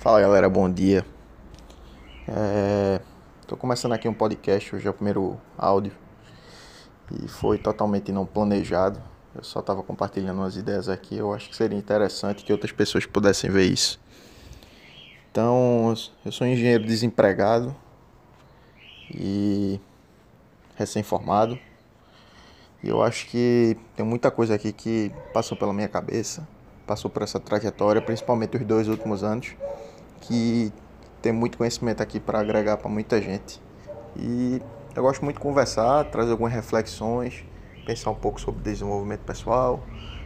Fala galera, bom dia. Estou começando aqui um podcast, hoje é o primeiro áudio e foi totalmente não planejado. Eu só estava compartilhando umas ideias aqui. Eu acho que seria interessante que outras pessoas pudessem ver isso. Então, eu sou engenheiro desempregado e recém-formado. E eu acho que tem muita coisa aqui que passou pela minha cabeça, passou por essa trajetória, principalmente os dois últimos anos, que tem muito conhecimento aqui para agregar para muita gente. E eu gosto muito de conversar, trazer algumas reflexões, pensar um pouco sobre desenvolvimento pessoal,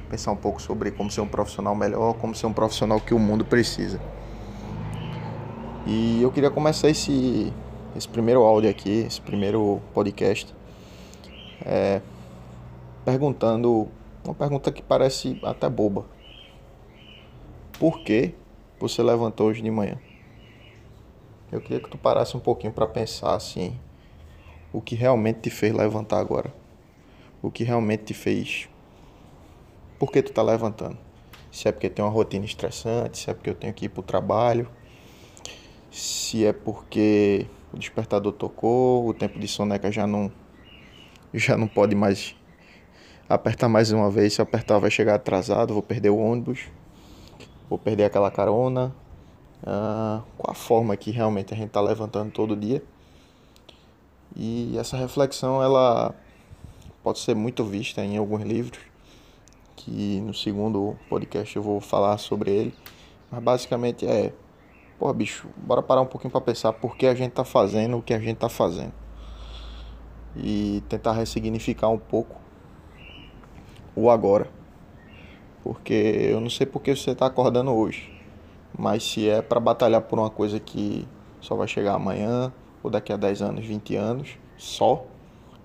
pensar um pouco sobre como ser um profissional melhor, como ser um profissional que o mundo precisa. E eu queria começar esse, esse primeiro áudio aqui, esse primeiro podcast, é, perguntando uma pergunta que parece até boba. Por que você levantou hoje de manhã? Eu queria que tu parasse um pouquinho para pensar assim, o que realmente te fez levantar agora? O que realmente te fez Por que tu tá levantando? Se é porque tem uma rotina estressante, se é porque eu tenho que ir pro trabalho, se é porque o despertador tocou, o tempo de soneca já não já não pode mais apertar mais uma vez, se apertar vai chegar atrasado, vou perder o ônibus, vou perder aquela carona. Uh, qual a forma que realmente a gente está levantando todo dia? E essa reflexão ela pode ser muito vista em alguns livros, que no segundo podcast eu vou falar sobre ele, mas basicamente é, pô, bicho, bora parar um pouquinho para pensar por que a gente tá fazendo o que a gente tá fazendo. E tentar ressignificar um pouco o agora. Porque eu não sei por que você está acordando hoje, mas se é para batalhar por uma coisa que só vai chegar amanhã, ou daqui a 10 anos, 20 anos, só,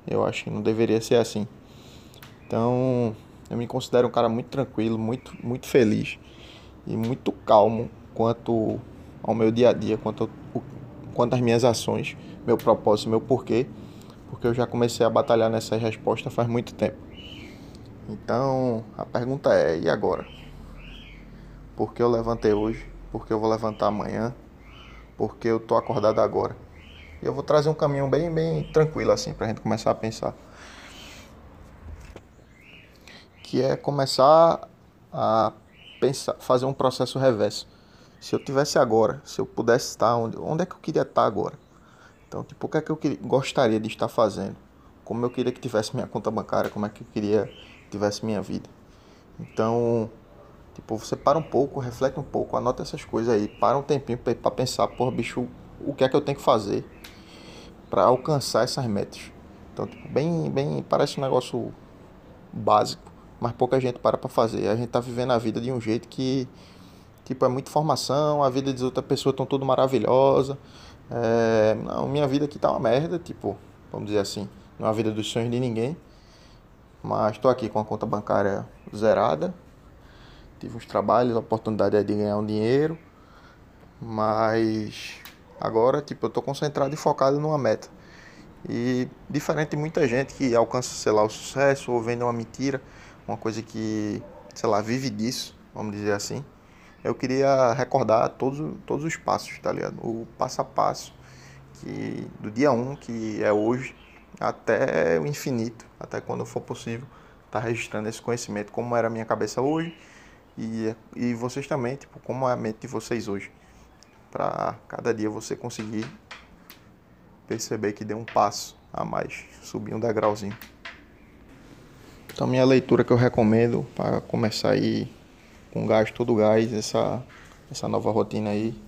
eu acho que não deveria ser assim. Então, eu me considero um cara muito tranquilo, muito, muito feliz e muito calmo quanto ao meu dia a dia, quanto, ao, quanto às minhas ações, meu propósito, meu porquê, porque eu já comecei a batalhar nessa resposta faz muito tempo. Então, a pergunta é: e agora? Por que eu levantei hoje? Por que eu vou levantar amanhã? Por que eu tô acordado agora? E eu vou trazer um caminho bem, bem tranquilo assim para a gente começar a pensar. Que é começar a pensar, fazer um processo reverso. Se eu tivesse agora, se eu pudesse estar onde, onde é que eu queria estar agora? Então, tipo, o que é que eu queria, gostaria de estar fazendo? Como eu queria que tivesse minha conta bancária, como é que eu queria que tivesse minha vida? Então, tipo, você para um pouco, reflete um pouco, anota essas coisas aí, para um tempinho para pensar, porra, bicho, o que é que eu tenho que fazer para alcançar essas metas. Então, tipo, bem, bem, parece um negócio básico, mas pouca gente para para fazer. A gente tá vivendo a vida de um jeito que, tipo, é muita informação, a vida de outra pessoa estão tudo maravilhosa. É, não, minha vida aqui tá uma merda, tipo, vamos dizer assim, não é a vida dos sonhos de ninguém. Mas estou aqui com a conta bancária zerada. Tive uns trabalhos, a oportunidade de ganhar um dinheiro. Mas Agora, tipo, eu tô concentrado e focado numa meta. E diferente de muita gente que alcança, sei lá, o sucesso ou vende uma mentira, uma coisa que, sei lá, vive disso, vamos dizer assim. Eu queria recordar todos, todos os passos, tá ligado? O passo a passo que do dia 1, um, que é hoje, até o infinito, até quando for possível, tá registrando esse conhecimento, como era a minha cabeça hoje e, e vocês também, tipo, como é a mente de vocês hoje para cada dia você conseguir perceber que deu um passo a mais, subir um degrauzinho. Então minha leitura que eu recomendo para começar aí com gás todo gás, essa, essa nova rotina aí,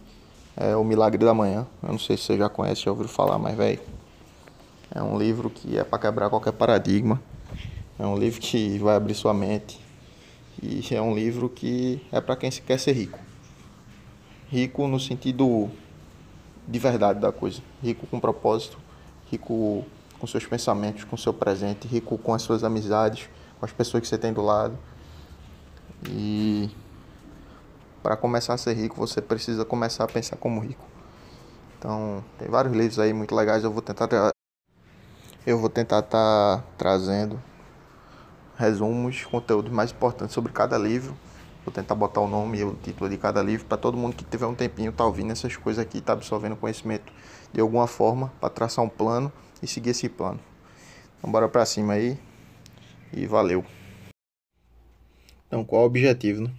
é O Milagre da Manhã. Eu não sei se você já conhece, já ouviu falar, mas velho, é um livro que é para quebrar qualquer paradigma. É um livro que vai abrir sua mente. E é um livro que é para quem quer ser rico rico no sentido de verdade da coisa, rico com propósito, rico com seus pensamentos, com seu presente, rico com as suas amizades, com as pessoas que você tem do lado. E para começar a ser rico, você precisa começar a pensar como rico. Então, tem vários livros aí muito legais, eu vou tentar. Eu vou tentar estar tá trazendo resumos, conteúdos mais importantes sobre cada livro Vou tentar botar o nome e o título de cada livro para todo mundo que tiver um tempinho tá ouvindo essas coisas aqui, tá absorvendo conhecimento de alguma forma para traçar um plano e seguir esse plano. Então bora para cima aí e valeu. Então, qual é o objetivo, né?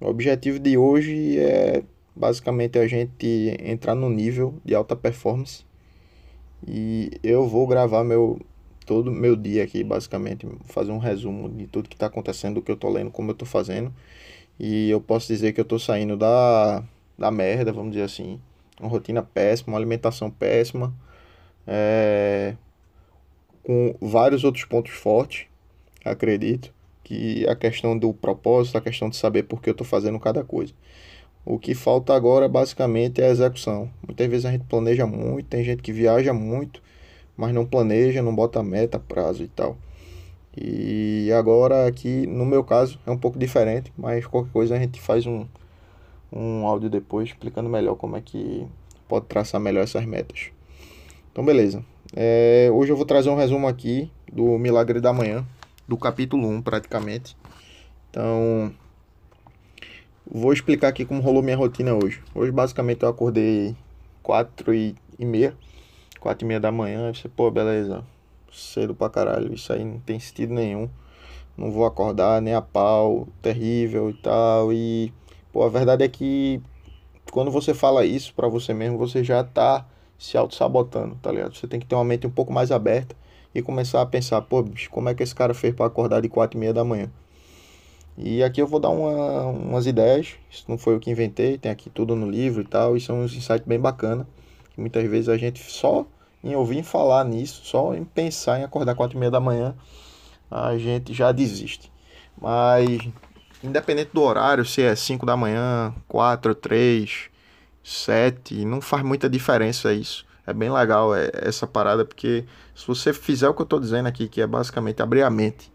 O objetivo de hoje é basicamente a gente entrar no nível de alta performance e eu vou gravar meu todo meu dia aqui, basicamente, fazer um resumo de tudo que está acontecendo, do que eu tô lendo, como eu tô fazendo. E eu posso dizer que eu tô saindo da, da merda, vamos dizer assim. Uma rotina péssima, uma alimentação péssima, é, com vários outros pontos fortes, acredito. Que a questão do propósito, a questão de saber por que eu tô fazendo cada coisa. O que falta agora basicamente é a execução. Muitas vezes a gente planeja muito, tem gente que viaja muito, mas não planeja, não bota meta, prazo e tal. E agora aqui, no meu caso, é um pouco diferente, mas qualquer coisa a gente faz um, um áudio depois explicando melhor como é que pode traçar melhor essas metas. Então, beleza. É, hoje eu vou trazer um resumo aqui do Milagre da Manhã, do capítulo 1 praticamente. Então, vou explicar aqui como rolou minha rotina hoje. Hoje, basicamente, eu acordei 4 e, e meia 4 e meia da manhã, você, pô, beleza, cedo pra caralho, isso aí não tem sentido nenhum. Não vou acordar nem a pau, terrível e tal. E, pô, a verdade é que quando você fala isso para você mesmo, você já tá se auto-sabotando, tá ligado? Você tem que ter uma mente um pouco mais aberta e começar a pensar, pô, bicho, como é que esse cara fez para acordar de 4 e meia da manhã? E aqui eu vou dar uma, umas ideias, isso não foi o que inventei, tem aqui tudo no livro e tal, e são uns insights bem bacana que muitas vezes a gente só em ouvir falar nisso, só em pensar em acordar quatro e meia da manhã, a gente já desiste. Mas independente do horário, se é 5 da manhã, 4, 3, 7, não faz muita diferença isso. É bem legal é, essa parada, porque se você fizer o que eu estou dizendo aqui, que é basicamente abrir a mente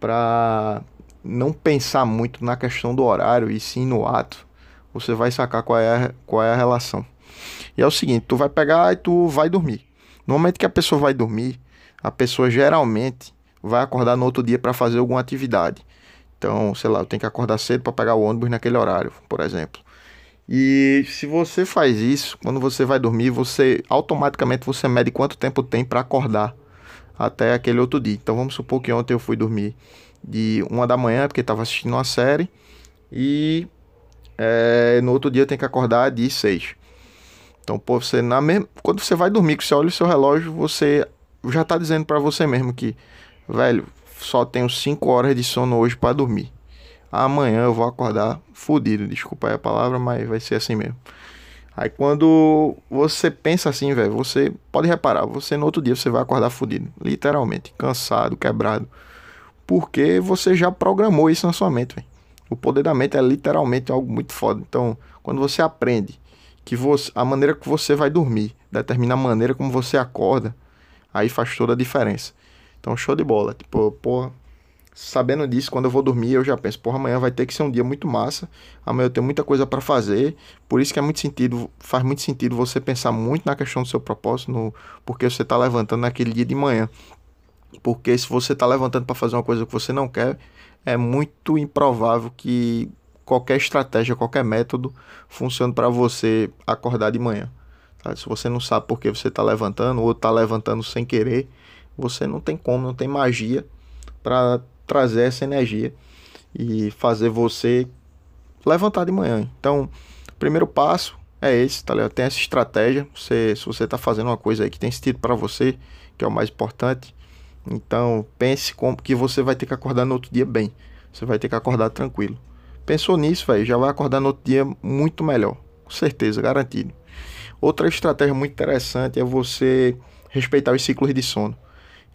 para não pensar muito na questão do horário e sim no ato, você vai sacar qual é a, qual é a relação. E é o seguinte, tu vai pegar e tu vai dormir. No momento que a pessoa vai dormir, a pessoa geralmente vai acordar no outro dia para fazer alguma atividade. Então, sei lá, eu tenho que acordar cedo para pegar o ônibus naquele horário, por exemplo. E se você faz isso, quando você vai dormir, você automaticamente você mede quanto tempo tem para acordar até aquele outro dia. Então vamos supor que ontem eu fui dormir de uma da manhã porque estava assistindo uma série e é, no outro dia tenho que acordar de seis. Então, pô, você na quando você vai dormir, que você olha o seu relógio, você já tá dizendo para você mesmo que, velho, só tenho 5 horas de sono hoje para dormir. Amanhã eu vou acordar fudido, desculpa aí a palavra, mas vai ser assim mesmo. Aí quando você pensa assim, velho, você pode reparar, você no outro dia você vai acordar fudido, literalmente, cansado, quebrado, porque você já programou isso na sua mente, velho. O poder da mente é literalmente algo muito foda. Então, quando você aprende que você, a maneira que você vai dormir determina a maneira como você acorda, aí faz toda a diferença. Então, show de bola. Tipo, porra, sabendo disso, quando eu vou dormir, eu já penso, porra, amanhã vai ter que ser um dia muito massa. Amanhã eu tenho muita coisa para fazer. Por isso que é muito sentido, faz muito sentido você pensar muito na questão do seu propósito, no porque você tá levantando naquele dia de manhã. Porque se você tá levantando para fazer uma coisa que você não quer, é muito improvável que qualquer estratégia, qualquer método funcione para você acordar de manhã. Tá? Se você não sabe por que você está levantando ou está levantando sem querer, você não tem como, não tem magia para trazer essa energia e fazer você levantar de manhã. Então, o primeiro passo é esse, tá ligado? Tem essa estratégia. Você, se você está fazendo uma coisa aí que tem sentido para você, que é o mais importante, então pense como que você vai ter que acordar no outro dia bem. Você vai ter que acordar tranquilo. Pensou nisso, velho, já vai acordar no outro dia muito melhor. Com certeza, garantido. Outra estratégia muito interessante é você respeitar os ciclos de sono.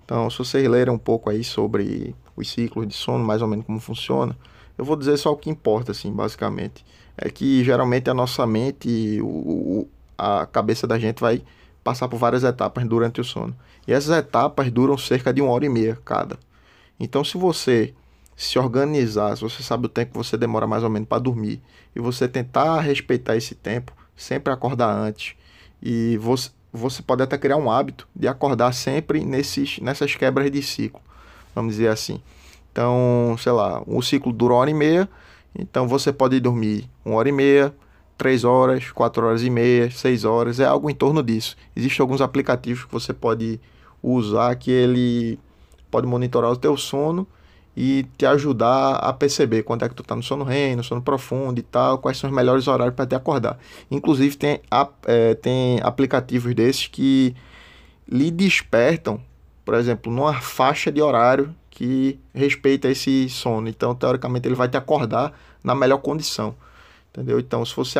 Então, se vocês lerem um pouco aí sobre os ciclos de sono, mais ou menos como funciona, eu vou dizer só o que importa, assim, basicamente. É que geralmente a nossa mente, o, a cabeça da gente vai passar por várias etapas durante o sono. E essas etapas duram cerca de uma hora e meia cada. Então, se você se organizar, se você sabe o tempo que você demora mais ou menos para dormir, e você tentar respeitar esse tempo, sempre acordar antes, e você, você pode até criar um hábito de acordar sempre nesses, nessas quebras de ciclo, vamos dizer assim. Então, sei lá, o ciclo dura uma hora e meia, Então você pode dormir uma hora e meia, três horas, quatro horas e meia, seis horas, é algo em torno disso. Existem alguns aplicativos que você pode usar que ele pode monitorar o teu sono e te ajudar a perceber quando é que tu tá no sono REM, no sono profundo e tal, quais são os melhores horários para te acordar. Inclusive tem, é, tem aplicativos desses que lhe despertam, por exemplo, numa faixa de horário que respeita esse sono. Então, teoricamente, ele vai te acordar na melhor condição. Entendeu? Então, se você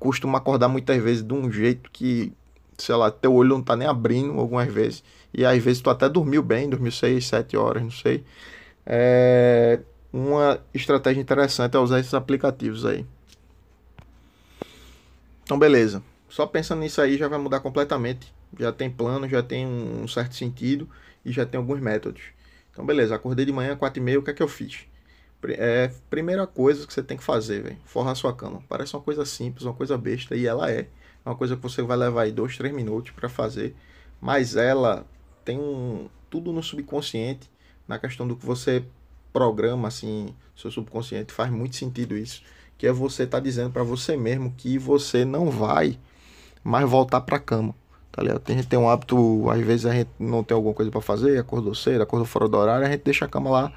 costuma acordar muitas vezes de um jeito que, sei lá, teu olho não tá nem abrindo algumas vezes, e às vezes tu até dormiu bem, dormiu 6, 7 horas, não sei é, uma estratégia interessante é usar esses aplicativos aí. Então, beleza. Só pensando nisso aí já vai mudar completamente. Já tem plano, já tem um certo sentido e já tem alguns métodos. Então, beleza. Acordei de manhã, 4 e meia, o que é que eu fiz? É, primeira coisa que você tem que fazer, velho. Forrar sua cama. Parece uma coisa simples, uma coisa besta, e ela é. É uma coisa que você vai levar aí 2, 3 minutos para fazer. Mas ela tem um, tudo no subconsciente na questão do que você programa, assim, seu subconsciente, faz muito sentido isso. Que é você tá dizendo para você mesmo que você não vai mais voltar para a cama. Tá ligado? Tem gente tem um hábito, às vezes a gente não tem alguma coisa para fazer, acordou cedo, acordou fora do horário, a gente deixa a cama lá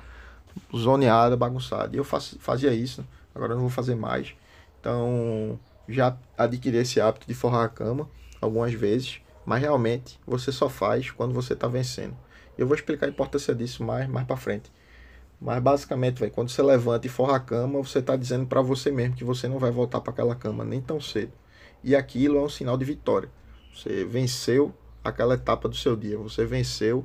zoneada, bagunçada. E eu faço, fazia isso, agora não vou fazer mais. Então, já adquiri esse hábito de forrar a cama algumas vezes, mas realmente você só faz quando você está vencendo. Eu vou explicar a importância disso mais, mais para frente. Mas basicamente, véio, quando você levanta e forra a cama, você está dizendo para você mesmo que você não vai voltar para aquela cama nem tão cedo. E aquilo é um sinal de vitória. Você venceu aquela etapa do seu dia. Você venceu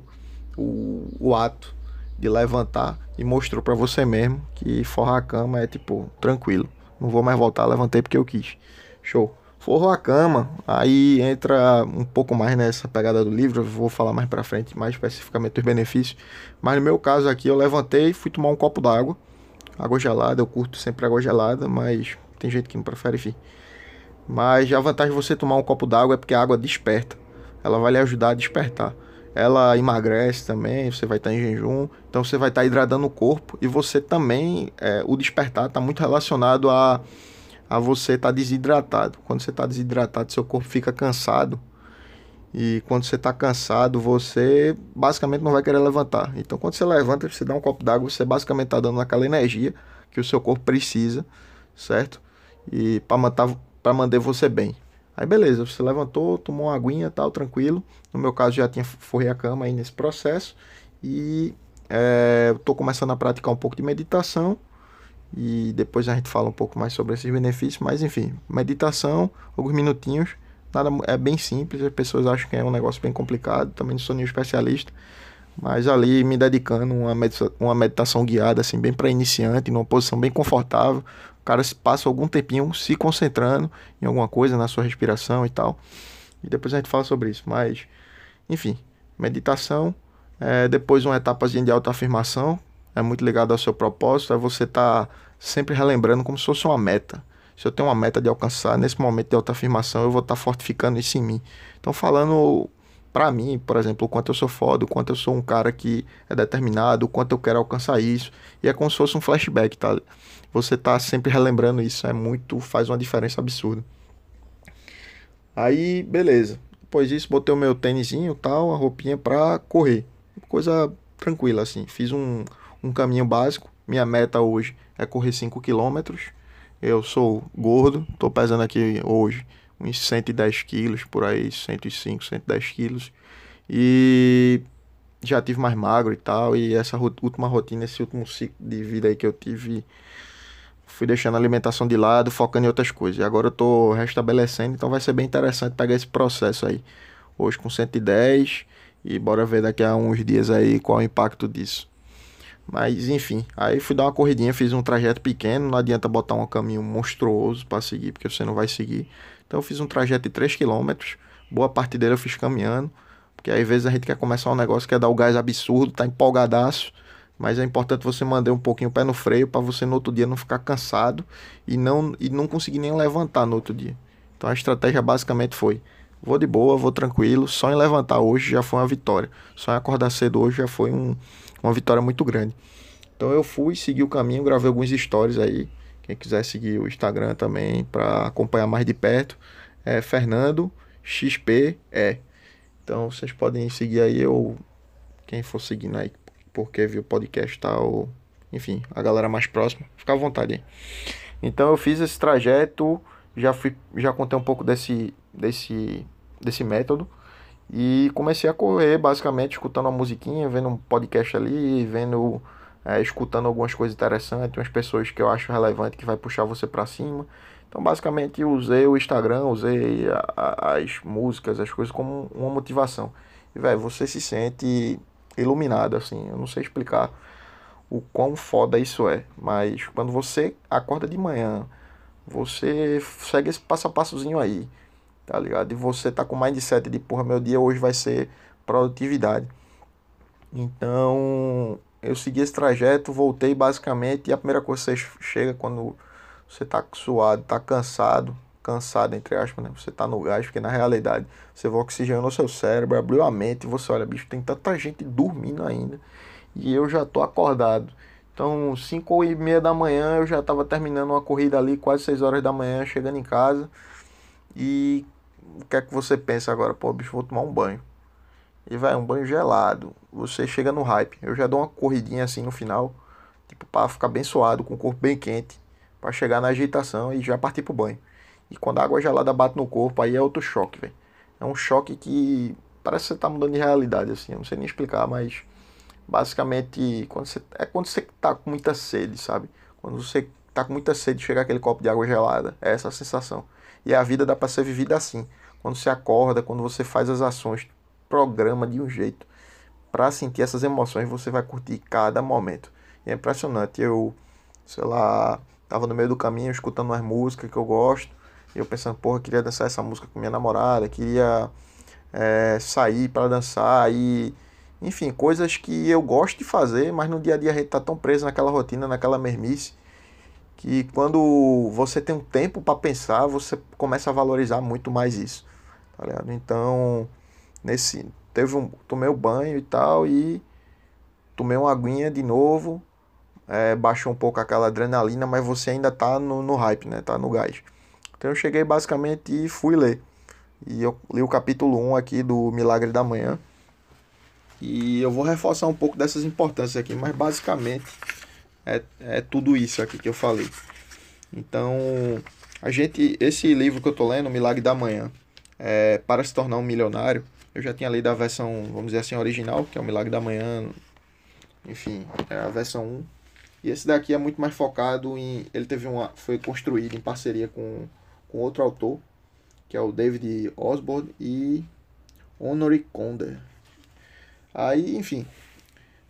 o, o ato de levantar e mostrou para você mesmo que forrar a cama é tipo tranquilo. Não vou mais voltar, levantei porque eu quis. Show forrou a cama, aí entra um pouco mais nessa pegada do livro, eu vou falar mais para frente, mais especificamente dos benefícios. Mas no meu caso aqui, eu levantei, fui tomar um copo d'água, água gelada, eu curto sempre água gelada, mas tem gente que não prefere, enfim. Mas a vantagem de você tomar um copo d'água é porque a água desperta, ela vai lhe ajudar a despertar. Ela emagrece também, você vai estar em jejum, então você vai estar hidratando o corpo e você também, é, o despertar está muito relacionado a a você estar tá desidratado. Quando você está desidratado, seu corpo fica cansado. E quando você está cansado, você basicamente não vai querer levantar. Então, quando você levanta, você dá um copo d'água, você basicamente está dando aquela energia que o seu corpo precisa, certo? E para manter, manter você bem. Aí, beleza, você levantou, tomou uma aguinha tal, tranquilo. No meu caso, já tinha forrei a cama aí nesse processo. E é, estou começando a praticar um pouco de meditação. E depois a gente fala um pouco mais sobre esses benefícios, mas enfim, meditação, alguns minutinhos, nada é bem simples, as pessoas acham que é um negócio bem complicado, também não sou nenhum especialista, mas ali me dedicando uma meditação, uma meditação guiada assim bem para iniciante, numa posição bem confortável, cara passa algum tempinho se concentrando em alguma coisa na sua respiração e tal. E depois a gente fala sobre isso, mas enfim, meditação, é, depois uma etapa de autoafirmação, é muito ligado ao seu propósito, é você estar tá sempre relembrando como se fosse uma meta. Se eu tenho uma meta de alcançar, nesse momento de autoafirmação, eu vou estar tá fortificando isso em mim. Então, falando para mim, por exemplo, o quanto eu sou foda, o quanto eu sou um cara que é determinado, o quanto eu quero alcançar isso. E é como se fosse um flashback, tá? Você tá sempre relembrando isso, é muito, faz uma diferença absurda. Aí, beleza. Depois disso, botei o meu tênisinho, tal, a roupinha pra correr. Coisa tranquila, assim. Fiz um, um caminho básico. Minha meta hoje é correr 5 km. Eu sou gordo, estou pesando aqui hoje uns 110 quilos, por aí, 105, 110 quilos. E já tive mais magro e tal. E essa última rotina, esse último ciclo de vida aí que eu tive, fui deixando a alimentação de lado, focando em outras coisas. E agora eu tô restabelecendo, então vai ser bem interessante pegar esse processo aí. Hoje com 110 e bora ver daqui a uns dias aí qual é o impacto disso. Mas enfim, aí fui dar uma corridinha, fiz um trajeto pequeno, não adianta botar um caminho monstruoso para seguir, porque você não vai seguir. Então eu fiz um trajeto de 3 km, boa parte dele eu fiz caminhando, porque às vezes a gente quer começar um negócio, quer dar o gás absurdo, tá empolgadaço, mas é importante você manter um pouquinho o pé no freio para você no outro dia não ficar cansado e não, e não conseguir nem levantar no outro dia. Então a estratégia basicamente foi: vou de boa, vou tranquilo, só em levantar hoje já foi uma vitória, só em acordar cedo hoje já foi um uma vitória muito grande. Então eu fui, segui o caminho, gravei alguns stories aí, Quem quiser seguir o Instagram também para acompanhar mais de perto é Fernando XPE. Então vocês podem seguir aí ou quem for seguindo aí porque viu o podcast tal, enfim, a galera mais próxima, fica à vontade aí. Então eu fiz esse trajeto, já fui, já contei um pouco desse desse desse método e comecei a correr basicamente escutando uma musiquinha, vendo um podcast ali, vendo é, escutando algumas coisas interessantes, umas pessoas que eu acho relevante que vai puxar você para cima. Então, basicamente, usei o Instagram, usei a, a, as músicas, as coisas como uma motivação. E, velho, você se sente iluminado, assim. Eu não sei explicar o quão foda isso é, mas quando você acorda de manhã, você segue esse passo a passozinho aí, tá ligado? E você tá com mindset de, porra, meu dia hoje vai ser produtividade. Então, eu segui esse trajeto, voltei basicamente, e a primeira coisa que você chega quando você tá suado, tá cansado, cansado, entre aspas, né? Você tá no gás, porque na realidade você vai oxigenando o seu cérebro, abriu a mente e você olha, bicho, tem tanta gente dormindo ainda e eu já tô acordado. Então, 5 e meia da manhã eu já tava terminando uma corrida ali, quase 6 horas da manhã, chegando em casa. E o que é que você pensa agora? Pô, bicho, vou tomar um banho. E vai, um banho gelado. Você chega no hype. Eu já dou uma corridinha assim no final, tipo, para ficar bem suado, com o corpo bem quente, para chegar na agitação e já partir pro banho. E quando a água gelada bate no corpo, aí é outro choque, velho. É um choque que parece que você tá mudando de realidade, assim. Eu não sei nem explicar, mas basicamente quando você, é quando você tá com muita sede, sabe? Quando você tá com muita sede, chegar aquele copo de água gelada. É essa a sensação. E a vida dá para ser vivida assim. Quando você acorda, quando você faz as ações, programa de um jeito. Para sentir essas emoções, você vai curtir cada momento. E é impressionante. Eu, sei lá, tava no meio do caminho escutando umas músicas que eu gosto eu pensando, porra, queria dançar essa música com minha namorada, queria é, sair para dançar e. Enfim, coisas que eu gosto de fazer, mas no dia a dia a gente tá tão preso naquela rotina, naquela mermice, que quando você tem um tempo para pensar, você começa a valorizar muito mais isso. Tá ligado? Então, nesse. Teve um. Tomei o um banho e tal, e tomei uma aguinha de novo. É, baixou um pouco aquela adrenalina, mas você ainda tá no, no hype, né? Tá no gás. Então eu cheguei basicamente e fui ler. E eu li o capítulo 1 aqui do Milagre da Manhã. E eu vou reforçar um pouco dessas importâncias aqui, mas basicamente é, é tudo isso aqui que eu falei. Então, a gente, esse livro que eu tô lendo, Milagre da Manhã, é, para se tornar um milionário, eu já tinha lido a versão, vamos dizer assim, original, que é o Milagre da Manhã, enfim, é a versão 1. E esse daqui é muito mais focado em, ele teve uma, foi construído em parceria com com outro autor, que é o David Osborne e Honory Conder. Aí, enfim,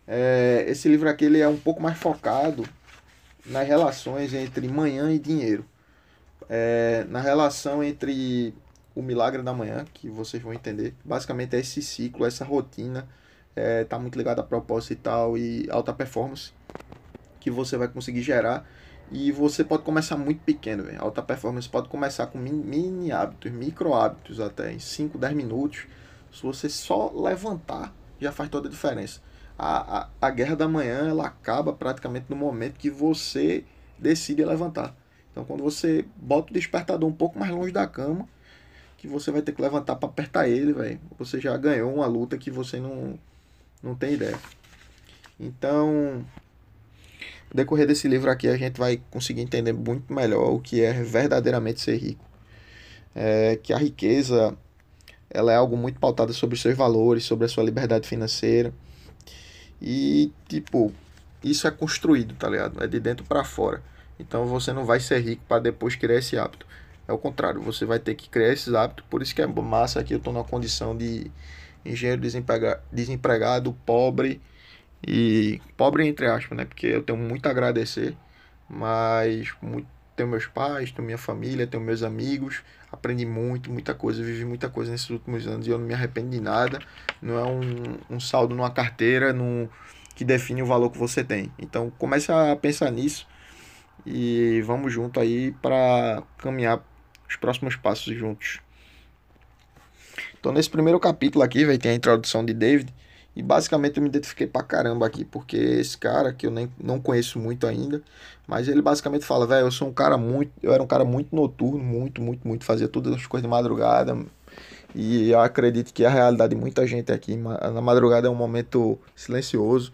é, esse livro aqui ele é um pouco mais focado nas relações entre manhã e dinheiro. É, na relação entre o milagre da manhã, que vocês vão entender. Basicamente é esse ciclo, essa rotina, é, tá muito ligado a propósito e tal, e alta performance, que você vai conseguir gerar e você pode começar muito pequeno, véio. Alta performance pode começar com mini, mini hábitos, micro hábitos até, em 5, 10 minutos. Se você só levantar, já faz toda a diferença. A, a, a guerra da manhã, ela acaba praticamente no momento que você decide levantar. Então, quando você bota o despertador um pouco mais longe da cama, que você vai ter que levantar para apertar ele, velho, você já ganhou uma luta que você não, não tem ideia. Então, no decorrer desse livro aqui, a gente vai conseguir entender muito melhor o que é verdadeiramente ser rico. É que a riqueza ela é algo muito pautado sobre os seus valores, sobre a sua liberdade financeira. E, tipo, isso é construído, tá ligado? É de dentro para fora. Então você não vai ser rico para depois criar esse hábito. É o contrário, você vai ter que criar esses hábitos. Por isso que é massa aqui eu estou numa condição de engenheiro desempregado, pobre e pobre entre aspas, né? Porque eu tenho muito a agradecer, mas muito, tenho meus pais, tenho minha família, tenho meus amigos, aprendi muito, muita coisa, vivi muita coisa nesses últimos anos e eu não me arrependo de nada. Não é um, um saldo numa carteira no, que define o valor que você tem. Então comece a pensar nisso e vamos junto aí para caminhar os próximos passos juntos. Então nesse primeiro capítulo aqui vai ter a introdução de David E basicamente eu me identifiquei pra caramba aqui, porque esse cara, que eu nem não conheço muito ainda, mas ele basicamente fala, velho, eu sou um cara muito. Eu era um cara muito noturno, muito, muito, muito, fazia todas as coisas de madrugada. E eu acredito que a realidade de muita gente aqui, na madrugada é um momento silencioso.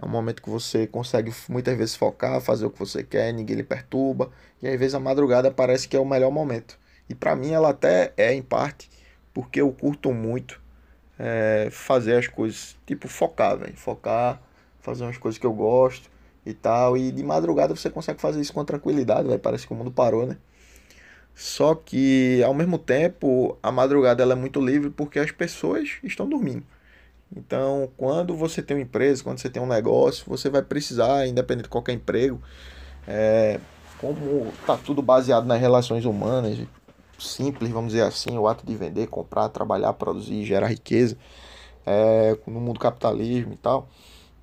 É um momento que você consegue muitas vezes focar, fazer o que você quer, ninguém lhe perturba. E às vezes a madrugada parece que é o melhor momento. E para mim ela até é em parte, porque eu curto muito é, fazer as coisas, tipo focar, velho. Focar, fazer umas coisas que eu gosto e tal. E de madrugada você consegue fazer isso com tranquilidade, velho. Parece que o mundo parou, né? Só que ao mesmo tempo a madrugada ela é muito livre porque as pessoas estão dormindo. Então, quando você tem uma empresa, quando você tem um negócio, você vai precisar, independente de qualquer emprego, é, como tá tudo baseado nas relações humanas, simples, vamos dizer assim, o ato de vender, comprar, trabalhar, produzir, gerar riqueza, é, no mundo capitalismo e tal,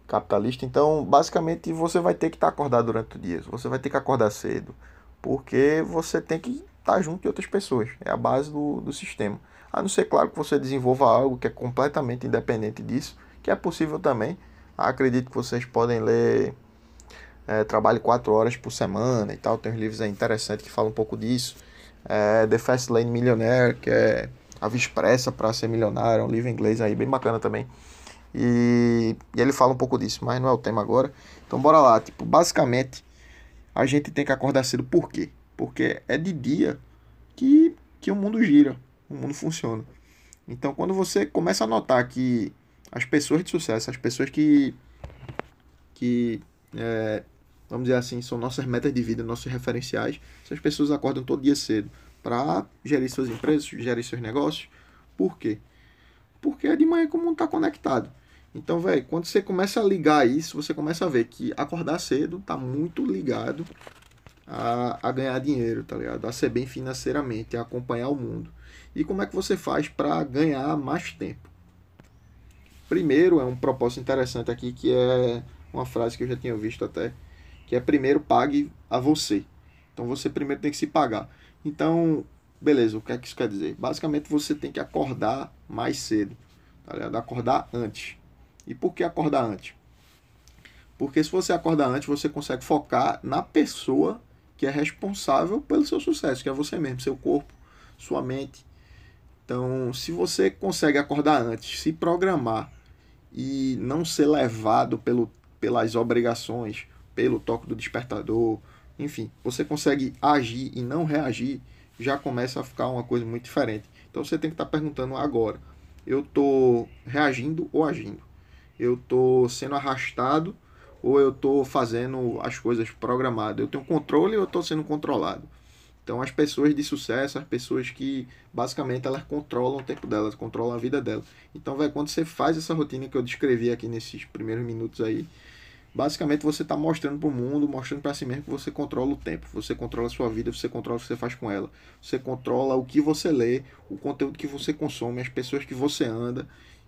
capitalista. Então, basicamente, você vai ter que estar tá acordado durante o dia, você vai ter que acordar cedo, porque você tem que estar tá junto de outras pessoas, é a base do, do sistema. A não ser, claro, que você desenvolva algo que é completamente independente disso, que é possível também. Acredito que vocês podem ler é, Trabalhe 4 horas por semana e tal. Tem uns livros aí interessantes que falam um pouco disso. É, The Fast Lane Millionaire, que é a via expressa para ser milionário, é um livro em inglês aí bem bacana também. E, e, ele fala um pouco disso, mas não é o tema agora. Então bora lá, tipo, basicamente a gente tem que acordar cedo por quê? Porque é de dia que, que o mundo gira o mundo funciona. Então, quando você começa a notar que as pessoas de sucesso, as pessoas que, que é, vamos dizer assim, são nossas metas de vida, nossos referenciais, essas pessoas acordam todo dia cedo para gerir suas empresas, gerir seus negócios. Por quê? Porque é de manhã que o mundo está conectado. Então, velho, quando você começa a ligar isso, você começa a ver que acordar cedo está muito ligado a, a ganhar dinheiro, tá ligado? A ser bem financeiramente, a acompanhar o mundo. E como é que você faz para ganhar mais tempo? Primeiro, é um propósito interessante aqui que é uma frase que eu já tinha visto até, que é primeiro pague a você. Então você primeiro tem que se pagar. Então, beleza, o que é que isso quer dizer? Basicamente você tem que acordar mais cedo, tá ligado? Acordar antes. E por que acordar antes? Porque se você acordar antes, você consegue focar na pessoa que é responsável pelo seu sucesso, que é você mesmo, seu corpo, sua mente, então, se você consegue acordar antes, se programar e não ser levado pelo, pelas obrigações, pelo toque do despertador, enfim, você consegue agir e não reagir, já começa a ficar uma coisa muito diferente. Então você tem que estar tá perguntando agora: eu estou reagindo ou agindo? Eu estou sendo arrastado ou eu estou fazendo as coisas programadas? Eu tenho controle ou estou sendo controlado? Então, as pessoas de sucesso, as pessoas que basicamente elas controlam o tempo delas, controlam a vida delas. Então, véio, quando você faz essa rotina que eu descrevi aqui nesses primeiros minutos aí, basicamente você está mostrando para o mundo, mostrando para si mesmo que você controla o tempo, você controla a sua vida, você controla o que você faz com ela, você controla o que você lê, o conteúdo que você consome, as pessoas que você anda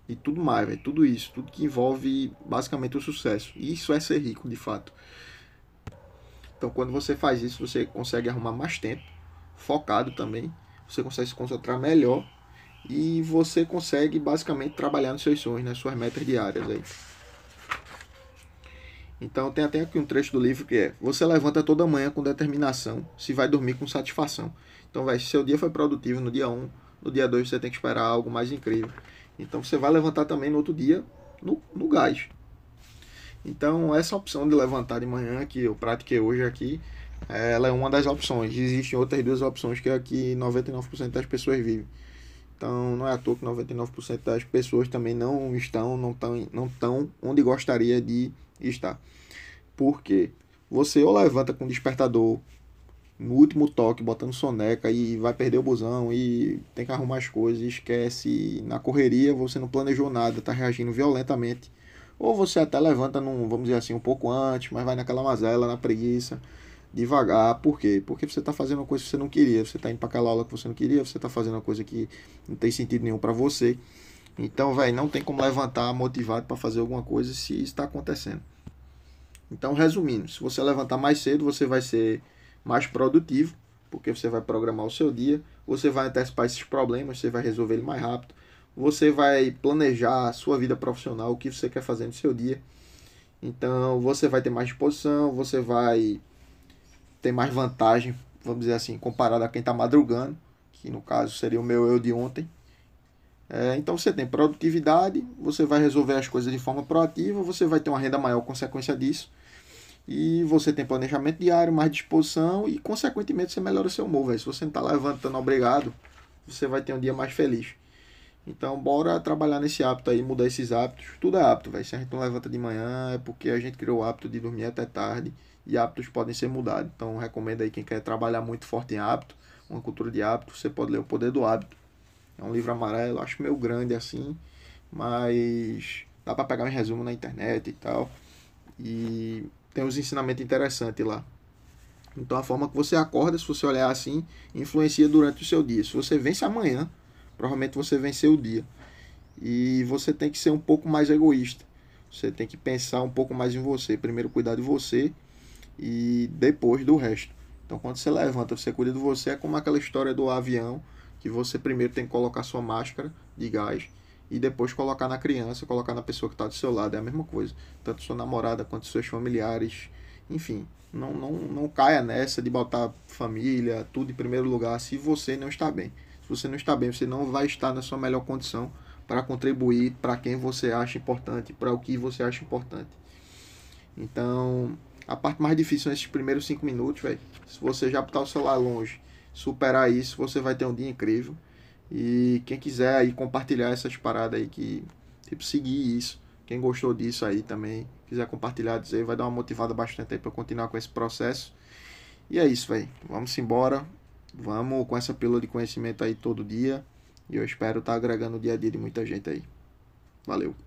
e tudo mais, véio, tudo isso, tudo que envolve basicamente o sucesso. E isso é ser rico, de fato. Então, quando você faz isso, você consegue arrumar mais tempo, focado também, você consegue se concentrar melhor e você consegue basicamente trabalhar nos seus sonhos, nas suas metas diárias aí. Então tem até aqui um trecho do livro que é: Você levanta toda manhã com determinação, se vai dormir com satisfação. Então, vai, se seu dia foi produtivo no dia 1, no dia 2 você tem que esperar algo mais incrível. Então você vai levantar também no outro dia no, no gás. Então, essa opção de levantar de manhã, que eu pratiquei hoje aqui, ela é uma das opções. Existem outras duas opções que que 99% das pessoas vivem. Então, não é à toa que 99% das pessoas também não estão, não estão, não estão onde gostaria de estar. Porque você ou levanta com despertador no último toque, botando soneca e vai perder o busão e tem que arrumar as coisas, esquece. Na correria você não planejou nada, está reagindo violentamente ou você até levanta, num, vamos dizer assim, um pouco antes, mas vai naquela mazela, na preguiça, devagar. Por quê? Porque você está fazendo uma coisa que você não queria, você está indo para aquela aula que você não queria, você está fazendo uma coisa que não tem sentido nenhum para você. Então, velho, não tem como levantar motivado para fazer alguma coisa se está acontecendo. Então, resumindo, se você levantar mais cedo, você vai ser mais produtivo, porque você vai programar o seu dia, você vai antecipar esses problemas, você vai resolver ele mais rápido, você vai planejar a sua vida profissional, o que você quer fazer no seu dia. Então, você vai ter mais disposição, você vai ter mais vantagem, vamos dizer assim, comparado a quem está madrugando, que no caso seria o meu eu de ontem. É, então, você tem produtividade, você vai resolver as coisas de forma proativa, você vai ter uma renda maior consequência disso. E você tem planejamento diário, mais disposição e, consequentemente, você melhora o seu humor. Véio. Se você não está levantando obrigado, você vai ter um dia mais feliz. Então, bora trabalhar nesse hábito aí, mudar esses hábitos. Tudo é hábito, velho. Se a gente não levanta de manhã, é porque a gente criou o hábito de dormir até tarde e hábitos podem ser mudados. Então, recomendo aí quem quer trabalhar muito forte em hábito, uma cultura de hábito, você pode ler O Poder do Hábito. É um livro amarelo, acho meio grande assim, mas dá para pegar um resumo na internet e tal. E tem uns ensinamentos interessantes lá. Então, a forma que você acorda, se você olhar assim, influencia durante o seu dia. Se você vence amanhã, provavelmente você venceu o dia. E você tem que ser um pouco mais egoísta. Você tem que pensar um pouco mais em você. Primeiro cuidar de você e depois do resto. Então quando você levanta, você cuida de você, é como aquela história do avião, que você primeiro tem que colocar sua máscara de gás e depois colocar na criança, colocar na pessoa que está do seu lado. É a mesma coisa. Tanto sua namorada quanto seus familiares. Enfim, não, não, não caia nessa de botar família, tudo em primeiro lugar, se você não está bem. Se você não está bem, você não vai estar na sua melhor condição para contribuir para quem você acha importante, para o que você acha importante. Então, a parte mais difícil nesses primeiros cinco minutos, velho, se você já botar o celular longe, superar isso, você vai ter um dia incrível. E quem quiser aí compartilhar essas paradas aí que tipo seguir isso, quem gostou disso aí também, quiser compartilhar, dizer, vai dar uma motivada bastante aí para continuar com esse processo. E é isso, velho. Vamos embora. Vamos com essa pílula de conhecimento aí todo dia. E eu espero estar tá agregando o dia a dia de muita gente aí. Valeu.